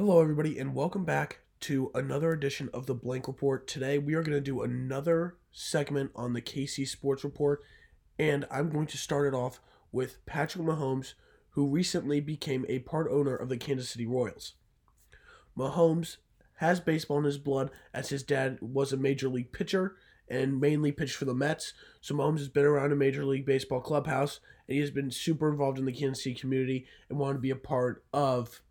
Hello, everybody, and welcome back to another edition of the Blank Report. Today, we are going to do another segment on the KC Sports Report, and I'm going to start it off with Patrick Mahomes, who recently became a part owner of the Kansas City Royals. Mahomes has baseball in his blood, as his dad was a major league pitcher and mainly pitched for the Mets. So Mahomes has been around a major league baseball clubhouse, and he has been super involved in the Kansas City community and wanted to be a part of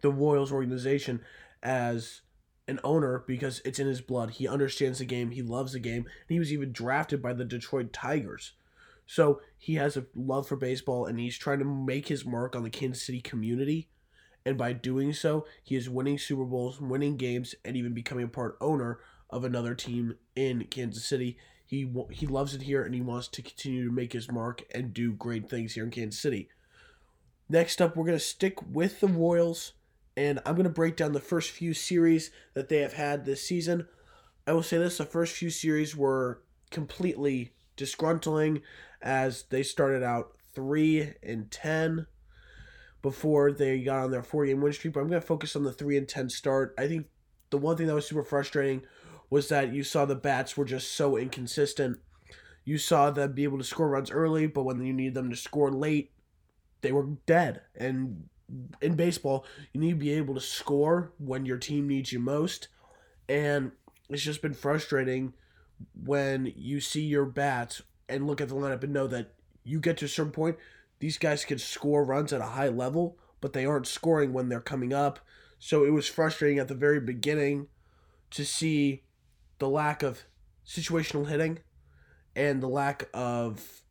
the Royals organization as an owner because it's in his blood. He understands the game, he loves the game, and he was even drafted by the Detroit Tigers. So he has a love for baseball and he's trying to make his mark on the Kansas City community. And by doing so, he is winning Super Bowls, winning games, and even becoming a part owner of another team in Kansas City. He he loves it here and he wants to continue to make his mark and do great things here in Kansas City. Next up, we're going to stick with the Royals and I'm going to break down the first few series that they have had this season. I will say this the first few series were completely disgruntling as they started out 3 and 10 before they got on their four game win streak. But I'm going to focus on the 3 and 10 start. I think the one thing that was super frustrating was that you saw the bats were just so inconsistent. You saw them be able to score runs early, but when you need them to score late, they were dead. And in baseball, you need to be able to score when your team needs you most. And it's just been frustrating when you see your bats and look at the lineup and know that you get to a certain point, these guys can score runs at a high level, but they aren't scoring when they're coming up. So it was frustrating at the very beginning to see the lack of situational hitting and the lack of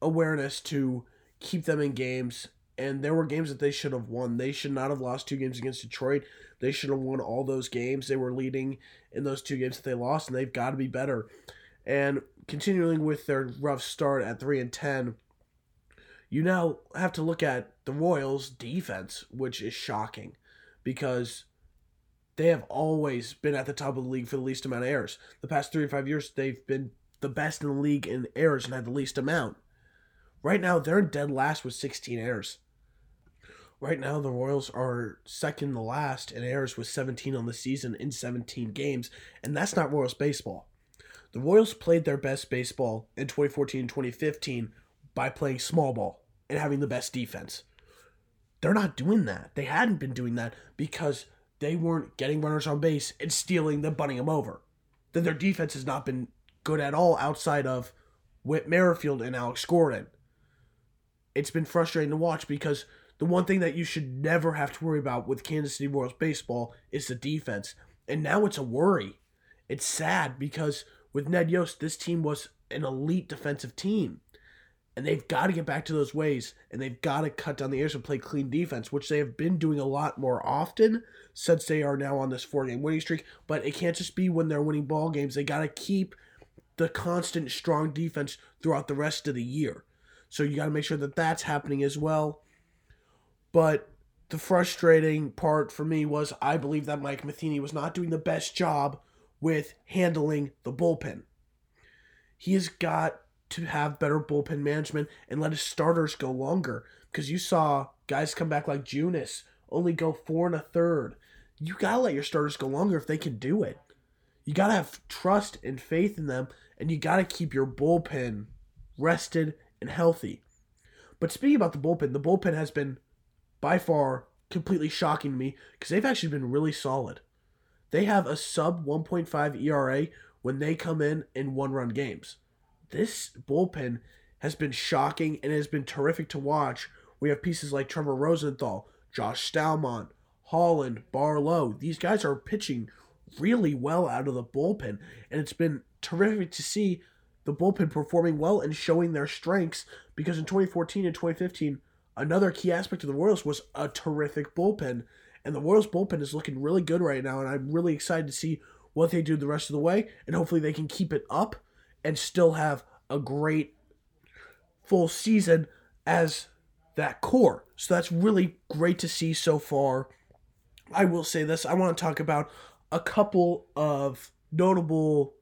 awareness to keep them in games and there were games that they should have won. They should not have lost two games against Detroit. They should have won all those games. They were leading in those two games that they lost, and they've got to be better. And continuing with their rough start at three and ten, you now have to look at the Royals' defense, which is shocking, because they have always been at the top of the league for the least amount of errors. The past three or five years, they've been the best in the league in errors and had the least amount. Right now, they're dead last with 16 errors. Right now, the Royals are second to last in errors with 17 on the season in 17 games, and that's not Royals baseball. The Royals played their best baseball in 2014 and 2015 by playing small ball and having the best defense. They're not doing that. They hadn't been doing that because they weren't getting runners on base and stealing them, bunting them over. Then their defense has not been good at all outside of Whit Merrifield and Alex Gordon. It's been frustrating to watch because the one thing that you should never have to worry about with Kansas City Royals baseball is the defense. And now it's a worry. It's sad because with Ned Yost, this team was an elite defensive team. And they've got to get back to those ways, and they've got to cut down the errors and play clean defense, which they have been doing a lot more often since they are now on this four game winning streak. But it can't just be when they're winning ball games. They got to keep the constant strong defense throughout the rest of the year. So you got to make sure that that's happening as well. But the frustrating part for me was I believe that Mike Matheny was not doing the best job with handling the bullpen. He has got to have better bullpen management and let his starters go longer because you saw guys come back like Junis only go four and a third. You gotta let your starters go longer if they can do it. You gotta have trust and faith in them, and you gotta keep your bullpen rested and healthy. But speaking about the bullpen, the bullpen has been by far completely shocking to me because they've actually been really solid. They have a sub 1.5 ERA when they come in in one run games. This bullpen has been shocking and has been terrific to watch. We have pieces like Trevor Rosenthal, Josh Staumont, Holland, Barlow. These guys are pitching really well out of the bullpen, and it's been terrific to see the bullpen performing well and showing their strengths because in 2014 and 2015, another key aspect of the Royals was a terrific bullpen. And the Royals bullpen is looking really good right now, and I'm really excited to see what they do the rest of the way, and hopefully they can keep it up and still have a great full season as that core. So that's really great to see so far. I will say this I want to talk about a couple of notable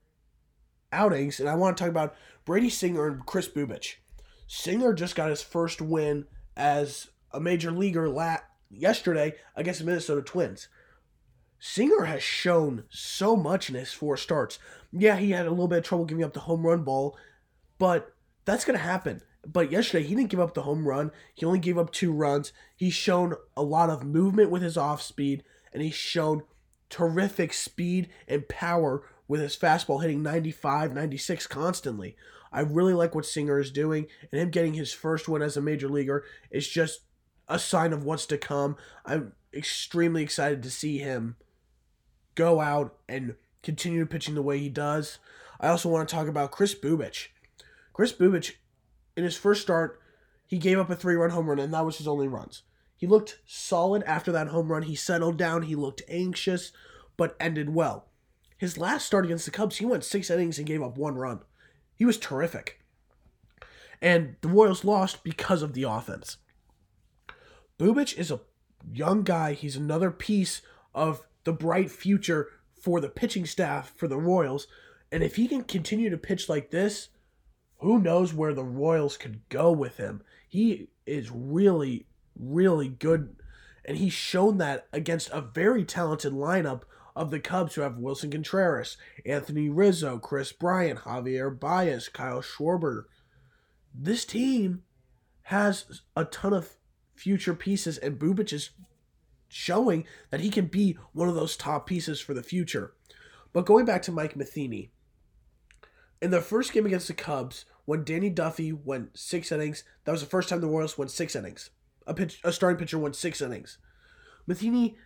outings, and I want to talk about Brady Singer and Kris Bubic. Singer just got his first win as a major leaguer la- yesterday against the Minnesota Twins. Singer has shown so much in his four starts. Yeah, he had a little bit of trouble giving up the home run ball, but that's going to happen. But yesterday, he didn't give up the home run. He only gave up two runs. He's shown a lot of movement with his off speed, and he's shown terrific speed and power with his fastball hitting 95, 96 constantly. I really like what Singer is doing, and him getting his first win as a major leaguer is just a sign of what's to come. I'm extremely excited to see him go out and continue pitching the way he does. I also want to talk about Kris Bubic. Kris Bubic, in his first start, he gave up a three run home run, and that was his only runs. He looked solid after that home run. He settled down. He looked anxious, but ended well. His last start against the Cubs, he went six innings and gave up one run. He was terrific. And the Royals lost because of the offense. Bubic is a young guy. He's another piece of the bright future for the pitching staff for the Royals. And if he can continue to pitch like this, who knows where the Royals could go with him? He is really, really good. And he's shown that against a very talented lineup of the Cubs who have Willson Contreras, Anthony Rizzo, Kris Bryant, Javier Baez, Kyle Schwarber. This team has a ton of future pieces, and Bubic is showing that he can be one of those top pieces for the future. But going back to Mike Matheny, in the first game against the Cubs, when Danny Duffy went six innings, that was the first time the Royals went six innings. A pitch, a starting pitcher went six innings. Matheny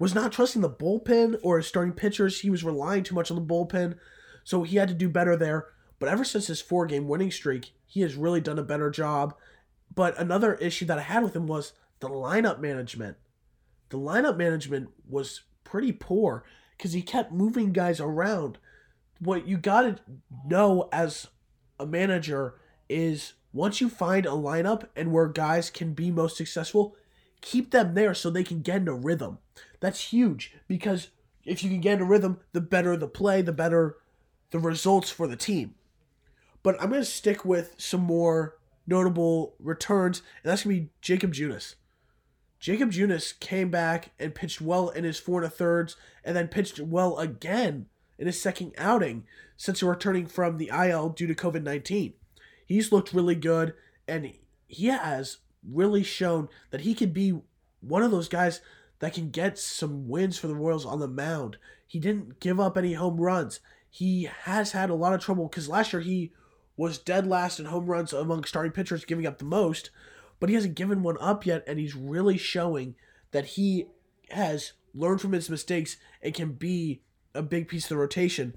was not trusting the bullpen or his starting pitchers. He was relying too much on the bullpen, so he had to do better there. But ever since his four game winning streak, he has really done a better job. But another issue that I had with him was the lineup management the lineup management was pretty poor because he kept moving guys around. What you got to know as a manager is once you find a lineup and where guys can be most successful, keep them there so they can get into rhythm. That's huge because if you can get into rhythm, the better the play, the better the results for the team. But I'm going to stick with some more notable returns, and that's going to be Jacob Junis. Jacob Junis came back and pitched well in his four and a thirds, and then pitched well again in his second outing since returning from the IL due to COVID 19. He's looked really good, and he has really shown that he can be one of those guys that can get some wins for the Royals on the mound. He didn't give up any home runs. He has had a lot of trouble because last year he was dead last in home runs among starting pitchers, giving up the most but he hasn't given one up yet, and he's really showing that he has learned from his mistakes and can be a big piece of the rotation.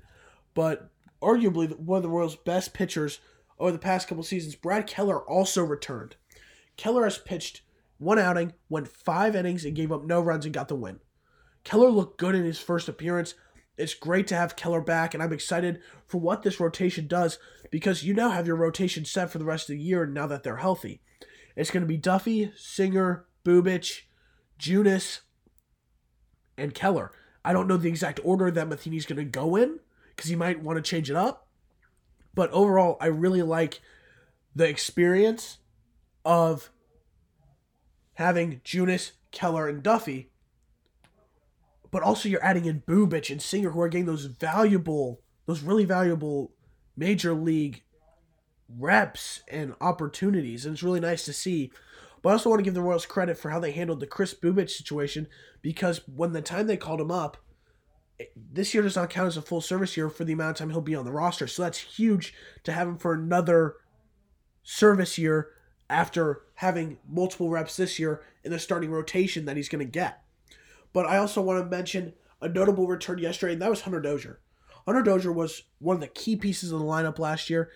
But arguably one of the Royals' best pitchers over the past couple seasons, Brad Keller also returned. Keller has pitched one outing, went five innings, and gave up no runs and got the win. Keller looked good in his first appearance. It's great to have Keller back, and I'm excited for what this rotation does because you now have your rotation set for the rest of the year now that they're healthy. It's going to be Duffy, Singer, Bubic, Junis, and Keller. I don't know the exact order that Matheny's going to go in because he might want to change it up. But overall, I really like the experience of having Junis, Keller, and Duffy. But also, you're adding in Bubic and Singer, who are getting those valuable, those really valuable major league reps and opportunities, and it's really nice to see. But I also want to give the Royals credit for how they handled the Kris Bubic situation because when the time they called him up, this year does not count as a full service year for the amount of time he'll be on the roster. So that's huge to have him for another service year after having multiple reps this year in the starting rotation that he's going to get. But I also want to mention a notable return yesterday, and that was Hunter Dozier. Hunter Dozier was one of the key pieces of the lineup last year.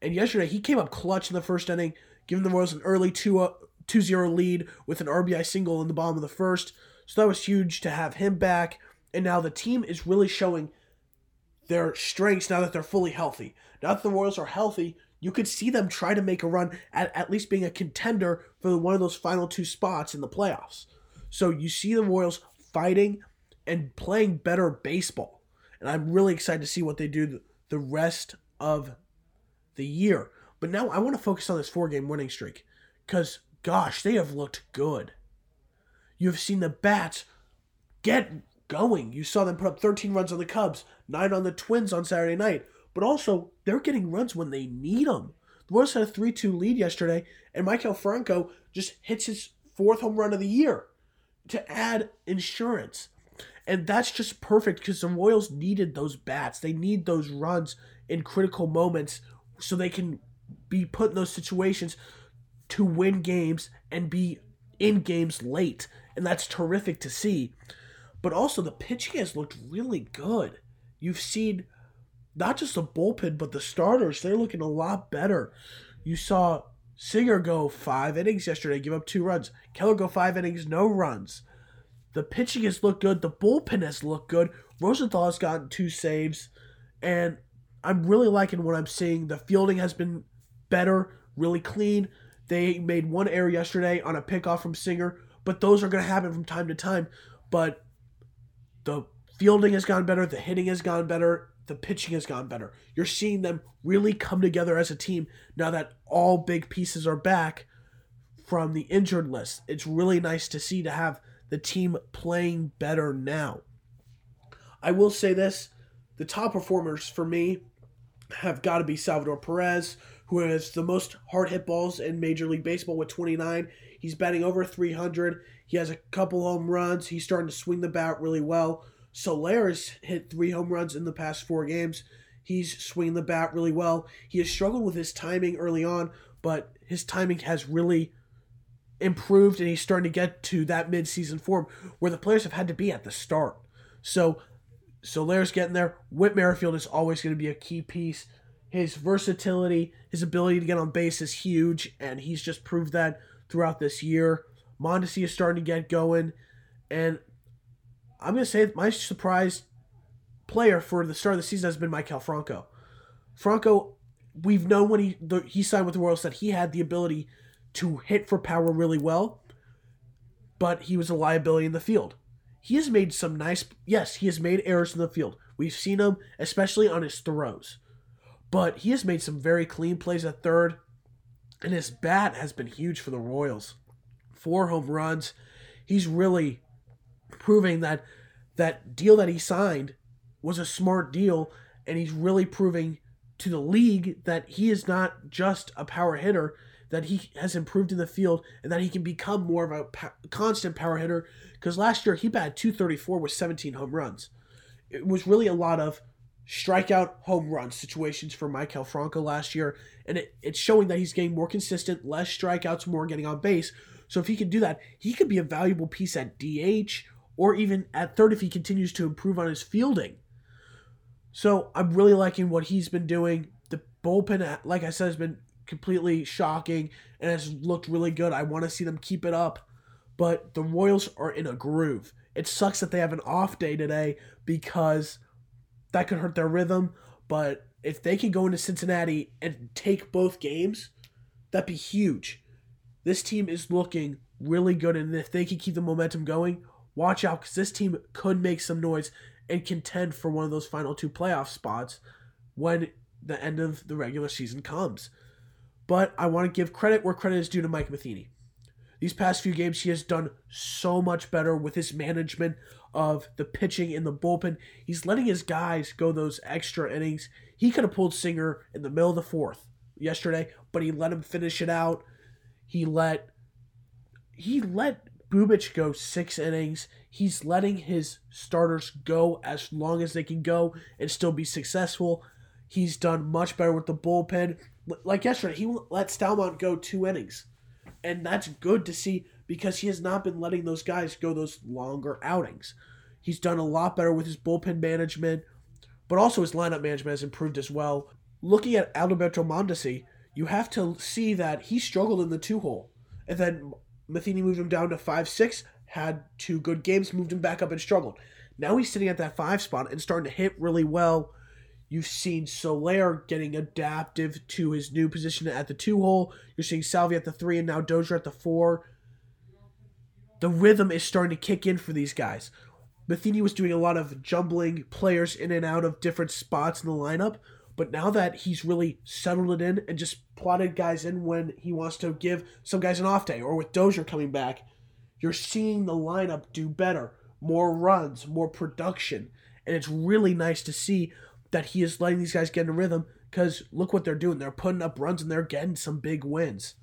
And yesterday, he came up clutch in the first inning, giving the Royals an early 2 uh, 0 lead with an RBI single in the bottom of the first. So that was huge to have him back. And now the team is really showing their strengths now that they're fully healthy. Now that the Royals are healthy, you could see them try to make a run at at least being a contender for one of those final two spots in the playoffs. So you see the Royals fighting and playing better baseball. And I'm really excited to see what they do the rest of the year. But now I want to focus on this four game winning streak because, gosh, they have looked good. You have seen the bats get going. You saw them put up 13 runs on the Cubs, 9 on the Twins on Saturday night. But also, they're getting runs when they need them. The Royals had a 3 2 lead yesterday, and Maikel Franco just hits his fourth home run of the year to add insurance. And that's just perfect because the Royals needed those bats. They need those runs in critical moments so they can be put in those situations to win games and be in games late. And that's terrific to see. But also, the pitching has looked really good. You've seen not just the bullpen, but the starters. They're looking a lot better. You saw Singer go five innings yesterday, give up two runs. Keller go five innings, no runs. The pitching has looked good. The bullpen has looked good. Rosenthal has gotten two saves. And I'm really liking what I'm seeing. The fielding has been better, really clean. They made one error yesterday on a pickoff from Singer, but those are going to happen from time to time. But the fielding has gone better, the hitting has gone better, the pitching has gone better. You're seeing them really come together as a team now that all big pieces are back from the injured list. It's really nice to see to have the team playing better now. I will say this the top performers for me have got to be Salvador Perez, who has the most hard hit balls in Major League Baseball with 29. He's batting over 300. He has a couple home runs. He's starting to swing the bat really well. Soler has hit three home runs in the past four games. He's swinging the bat really well. He has struggled with his timing early on, but his timing has really improved and he's starting to get to that midseason form where the players have had to be at the start. So Soler's getting there. Whit Merrifield is always going to be a key piece. His versatility, his ability to get on base is huge, and he's just proved that throughout this year. Mondesi is starting to get going, and I'm going to say my surprise player for the start of the season has been Maikel Franco. Franco, we've known when he the, he signed with the Royals that he had the ability to hit for power really well, but he was a liability in the field. He has made some nice yes, he has made errors in the field. We've seen him especially on his throws. But he has made some very clean plays at third, and his bat has been huge for the Royals. Four home runs. He's really proving that that deal that he signed was a smart deal, and he's really proving to the league that he is not just a power hitter, that he has improved in the field, and that he can become more of a pa- constant power hitter. Because last year he batted 234 with 17 home runs. It was really a lot of strikeout home run situations for Maikel Franco last year, and it, it's showing that he's getting more consistent, less strikeouts, more getting on base. So if he can do that, he could be a valuable piece at DH or even at third if he continues to improve on his fielding. So I'm really liking what he's been doing. The bullpen, like I said, has been completely shocking and has looked really good. I want to see them keep it up. But the Royals are in a groove. It sucks that they have an off day today because that could hurt their rhythm. But if they can go into Cincinnati and take both games, that'd be huge. This team is looking really good, and if they can keep the momentum going, watch out because this team could make some noise and contend for one of those final two playoff spots when the end of the regular season comes. But I want to give credit where credit is due to Mike Matheny. These past few games, he has done so much better with his management of the pitching in the bullpen. He's letting his guys go those extra innings. He could have pulled Singer in the middle of the fourth yesterday, but he let him finish it out. He let he let Bubic go six innings. He's letting his starters go as long as they can go and still be successful. He's done much better with the bullpen. Like yesterday, he let Staumont go two innings. And that's good to see because he has not been letting those guys go those longer outings. He's done a lot better with his bullpen management, but also his lineup management has improved as well. Looking at Alberto Mondesi, you have to see that he struggled in the two hole. And then Matheny moved him down to 5 6, had two good games, moved him back up and struggled. Now he's sitting at that five spot and starting to hit really well. You've seen Soler getting adaptive to his new position at the two hole. You're seeing Salvi at the three and now Dozier at the four. The rhythm is starting to kick in for these guys. Matheny was doing a lot of jumbling players in and out of different spots in the lineup, but now that he's really settled it in and just plotted guys in when he wants to give some guys an off day, or with Dozier coming back, You're seeing the lineup do better, more runs, more production. And it's really nice to see that he is letting these guys get in rhythm because look what they're doing. They're putting up runs and they're getting some big wins.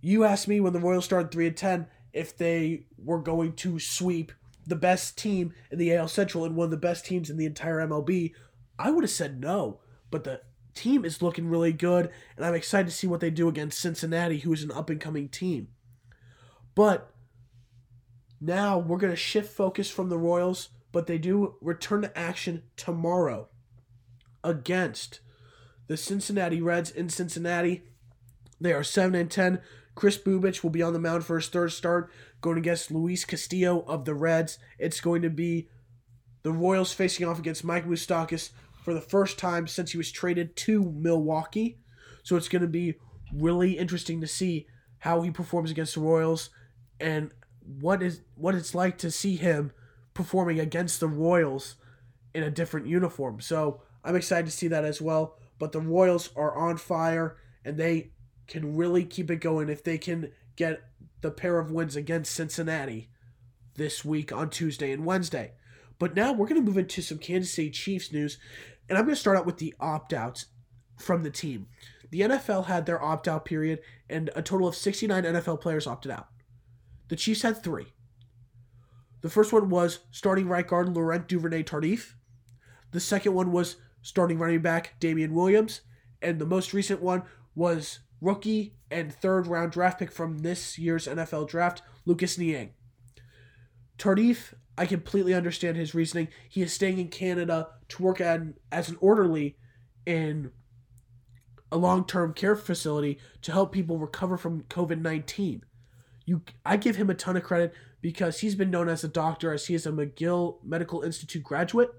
You asked me when the Royals started 3 and 10 if they were going to sweep the best team in the AL Central and one of the best teams in the entire MLB. I would have said no, but the team is looking really good, and I'm excited to see what they do against Cincinnati, who is an up and coming team. But now we're going to shift focus from the Royals, but they do return to action tomorrow against the Cincinnati Reds in Cincinnati. They are 7 and 10. Kris Bubic will be on the mound for his third start, going against Luis Castillo of the Reds. It's going to be the Royals facing off against Mike Moustakas for the first time since he was traded to Milwaukee. So it's going to be really interesting to see how he performs against the Royals and what is what it's like to see him performing against the Royals in a different uniform. So I'm excited to see that as well. But the Royals are on fire and they can really keep it going if they can get the pair of wins against Cincinnati this week on Tuesday and Wednesday. But now we're going to move into some Kansas City Chiefs news, and I'm going to start out with the opt outs from the team. The NFL had their opt out period, and a total of 69 NFL players opted out. The Chiefs had three. The first one was starting right guard Laurent Duvernay Tardif. The second one was starting running back Damien Williams. And the most recent one was rookie and third round draft pick from this year's NFL draft, Lucas Niang. Tardif, I completely understand his reasoning. He is staying in Canada to work at, as an orderly in a long term care facility to help people recover from COVID 19. You, I give him a ton of credit because he's been known as a doctor, as he is a McGill Medical Institute graduate,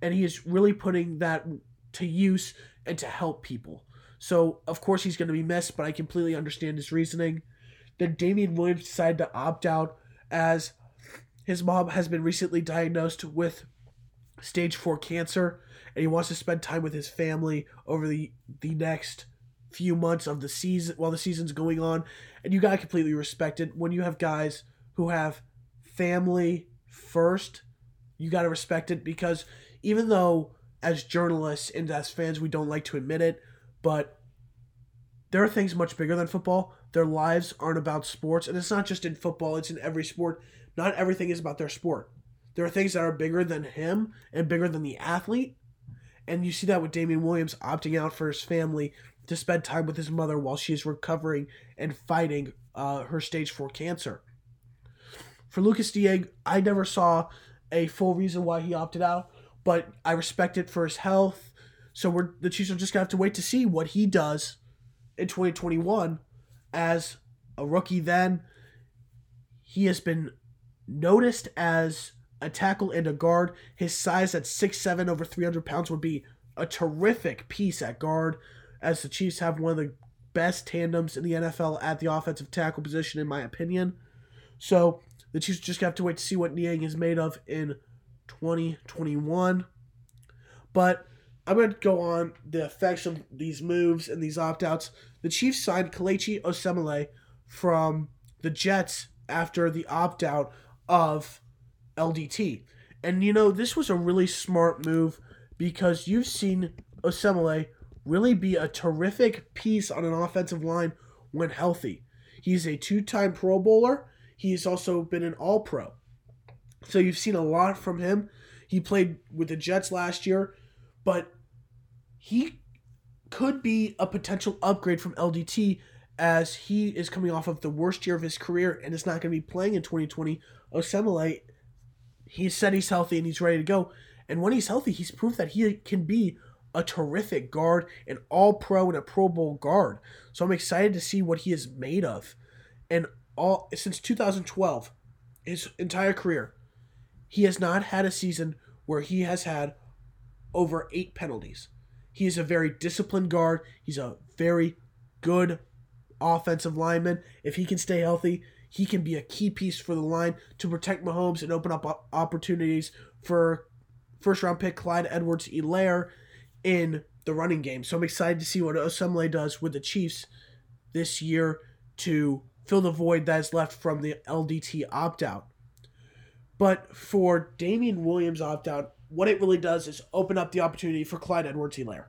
and he is really putting that to use and to help people. So, of course, he's going to be missed, but I completely understand his reasoning. Then Damien Williams decided to opt out as his mom has been recently diagnosed with stage 4 cancer, and he wants to spend time with his family over the, the next few months of the season while the season's going on. And you got to completely respect it. When you have guys who have family first, you got to respect it because even though as journalists and as fans we don't like to admit it, but there are things much bigger than football. Their lives aren't about sports, and it's not just in football, it's in every sport. Not everything is about their sport. There are things that are bigger than him and bigger than the athlete. And you see that with Damien Williams opting out for his family to spend time with his mother while she is recovering and fighting uh, her stage 4 cancer. For Lucas Niang, I never saw a full reason why he opted out, but I respect it for his health so we're the Chiefs are just gonna have to wait to see what he does in 2021 as a rookie. Then he has been noticed as a tackle and a guard. His size at 6'7", over 300 pounds, would be a terrific piece at guard, as the Chiefs have one of the best tandems in the NFL at the offensive tackle position, in my opinion. So the Chiefs just have to wait to see what Niang is made of in 2021. But I'm going to go on the effects of these moves and these opt outs. The Chiefs signed Kelechi Osemele from the Jets after the opt out of LDT. And you know, this was a really smart move because you've seen Osemele really be a terrific piece on an offensive line when healthy. He's a two time Pro Bowler, he's also been an All Pro. So you've seen a lot from him. He played with the Jets last year but he could be a potential upgrade from LDT as he is coming off of the worst year of his career and is not going to be playing in 2020. Osemele, he said he's healthy and he's ready to go. And when he's healthy, he's proved that he can be a terrific guard, an all pro and a Pro Bowl guard. So I'm excited to see what he is made of. And all since 2012, his entire career, he has not had a season where he has had over eight penalties. He is a very disciplined guard. He's a very good offensive lineman. If he can stay healthy, he can be a key piece for the line to protect Mahomes and open up opportunities for first round pick Clyde Edwards Helaire in the running game. So I'm excited to see what Osemele does with the Chiefs this year to fill the void that is left from the LDT opt out. But for Damien Williams opt out, what it really does is open up the opportunity for Clyde Edwards Helaire.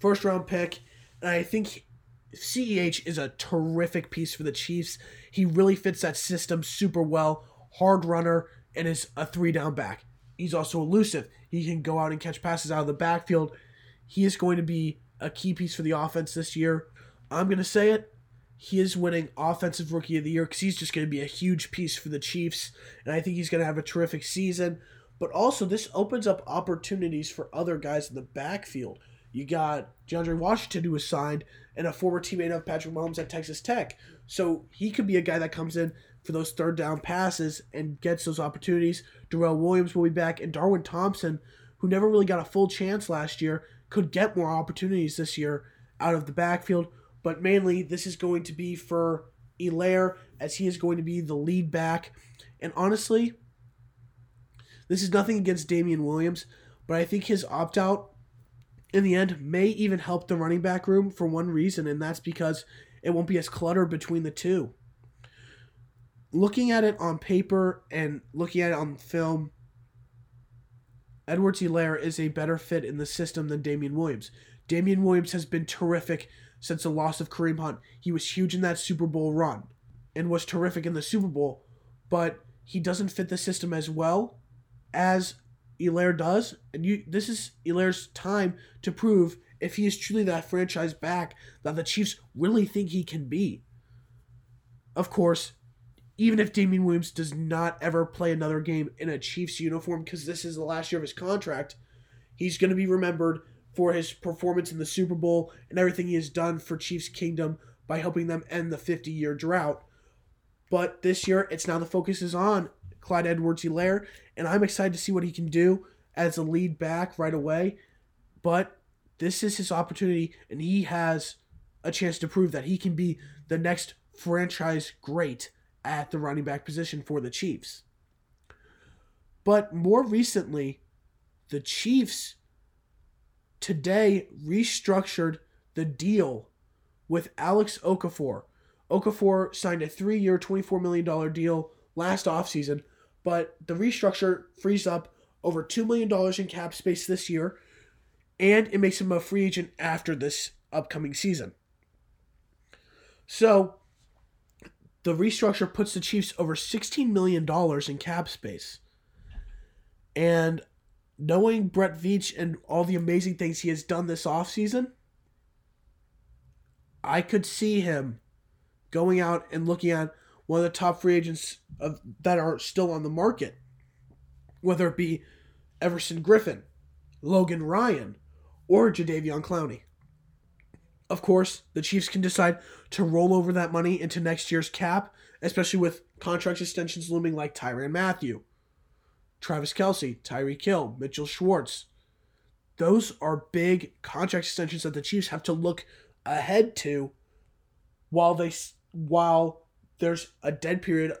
First round pick, and I think CEH is a terrific piece for the Chiefs. He really fits that system super well. Hard runner and is a three down back. He's also elusive. He can go out and catch passes out of the backfield. He is going to be a key piece for the offense this year. I'm going to say it. He is winning Offensive Rookie of the Year because he's just going to be a huge piece for the Chiefs. And I think he's going to have a terrific season. But also, this opens up opportunities for other guys in the backfield. You got DeAndre Washington, who was signed, and a former teammate of Patrick Mahomes at Texas Tech. So he could be a guy that comes in for those third down passes and gets those opportunities. Darrel Williams will be back, and Darwin Thompson, who never really got a full chance last year, could get more opportunities this year out of the backfield. But mainly, this is going to be for Helaire, as he is going to be the lead back. And honestly, this is nothing against Damien Williams, but I think his opt out in the end may even help the running back room for one reason, and that's because it won't be as cluttered between the two. Looking at it on paper and looking at it on film, Edwards Helaire is a better fit in the system than Damien Williams. Damien Williams has been terrific since the loss of Kareem Hunt. He was huge in that Super Bowl run and was terrific in the Super Bowl, but he doesn't fit the system as well as Helaire does, and you this is Helaire's time to prove if he is truly that franchise back that the Chiefs really think he can be. Of course, even if Damien Williams does not ever play another game in a Chiefs uniform because this is the last year of his contract, he's going to be remembered for his performance in the Super Bowl and everything he has done for Chiefs Kingdom by helping them end the 50 year drought. But this year, it's now the focus is on Clyde Edwards Helaire, and I'm excited to see what he can do as a lead back right away. But this is his opportunity, and he has a chance to prove that he can be the next franchise great at the running back position for the Chiefs. But more recently, the Chiefs today restructured the deal with Alex Okafor. Okafor signed a three year, $24 million deal last offseason but the restructure frees up over $2 million in cap space this year, and it makes him a free agent after this upcoming season. So, the restructure puts the Chiefs over $16 million in cap space. And knowing Brett Veach and all the amazing things he has done this offseason, I could see him going out and looking at one of the top free agents of, that are still on the market, whether it be Everson Griffen, Logan Ryan, or Jadeveon Clowney. Of course, the Chiefs can decide to roll over that money into next year's cap, especially with contract extensions looming like Tyrann Mathieu, Travis Kelce, Tyreek Hill, Mitchell Schwartz. Those are big contract extensions that the Chiefs have to look ahead to while they while there's a dead period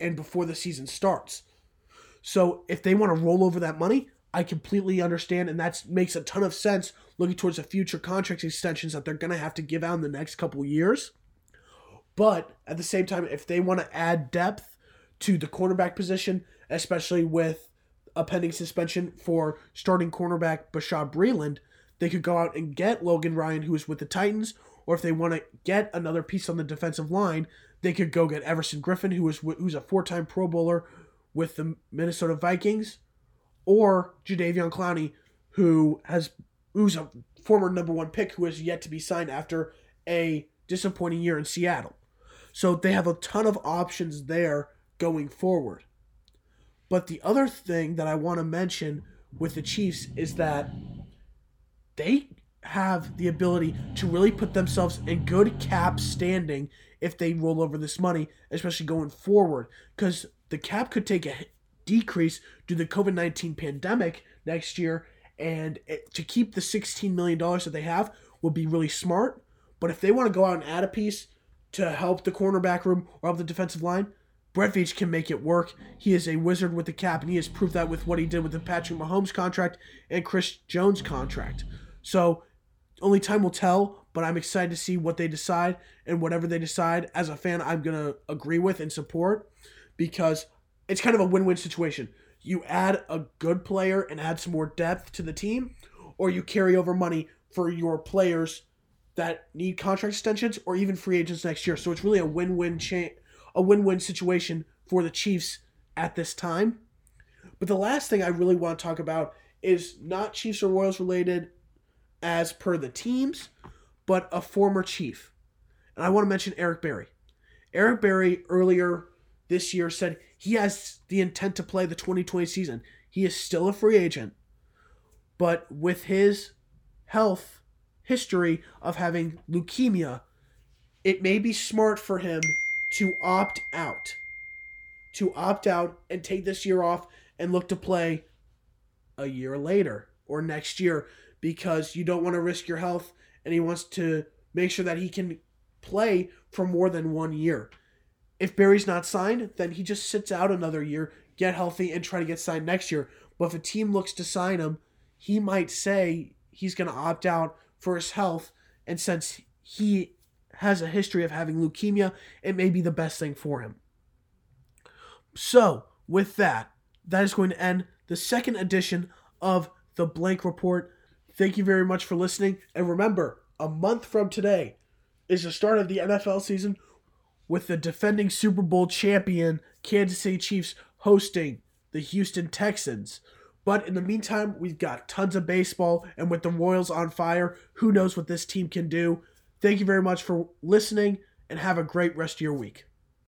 and before the season starts. So if they want to roll over that money, I completely understand, and that makes a ton of sense looking towards the future contract extensions that they're going to have to give out in the next couple years. But at the same time, if they want to add depth to the cornerback position, especially with a pending suspension for starting cornerback Bashaud Breeland, they could go out and get Logan Ryan, who is with the Titans, or if they want to get another piece on the defensive line, they could go get Everson Griffen, who was who's a four-time Pro Bowler with the Minnesota Vikings, or Jadeveon Clowney, who has who's a former number one pick who has yet to be signed after a disappointing year in Seattle. So they have a ton of options there going forward. But the other thing that I want to mention with the Chiefs is that they have the ability to really put themselves in good cap standing if they roll over this money, especially going forward, because the cap could take a decrease due to the COVID 19 pandemic next year. And it, to keep the $16 million that they have would be really smart. But if they want to go out and add a piece to help the cornerback room or help the defensive line, Brett Veach can make it work. He is a wizard with the cap, and he has proved that with what he did with the Patrick Mahomes contract and Chris Jones contract. So only time will tell, but I'm excited to see what they decide and whatever they decide. As a fan, I'm going to agree with and support because it's kind of a win win situation. You add a good player and add some more depth to the team, or you carry over money for your players that need contract extensions or even free agents next year. So it's really a win win cha- a win win situation for the Chiefs at this time. But the last thing I really want to talk about is not Chiefs or Royals related as per the teams, but a former Chief. And I want to mention Eric Berry. Eric Berry earlier this year said he has the intent to play the 2020 season. He is still a free agent, but with his health history of having leukemia, it may be smart for him to opt out. To opt out and take this year off and look to play a year later or next year because you don't want to risk your health and he wants to make sure that he can play for more than one year. If Berry's not signed, then he just sits out another year, get healthy, and try to get signed next year. But if a team looks to sign him, he might say he's going to opt out for his health. And since he has a history of having leukemia, it may be the best thing for him. So, with that, that is going to end the second edition of the Blank Report. Thank you very much for listening. And remember, a month from today is the start of the NFL season with the defending Super Bowl champion Kansas City Chiefs hosting the Houston Texans. But in the meantime, we've got tons of baseball, and with the Royals on fire, who knows what this team can do. Thank you very much for listening, and have a great rest of your week.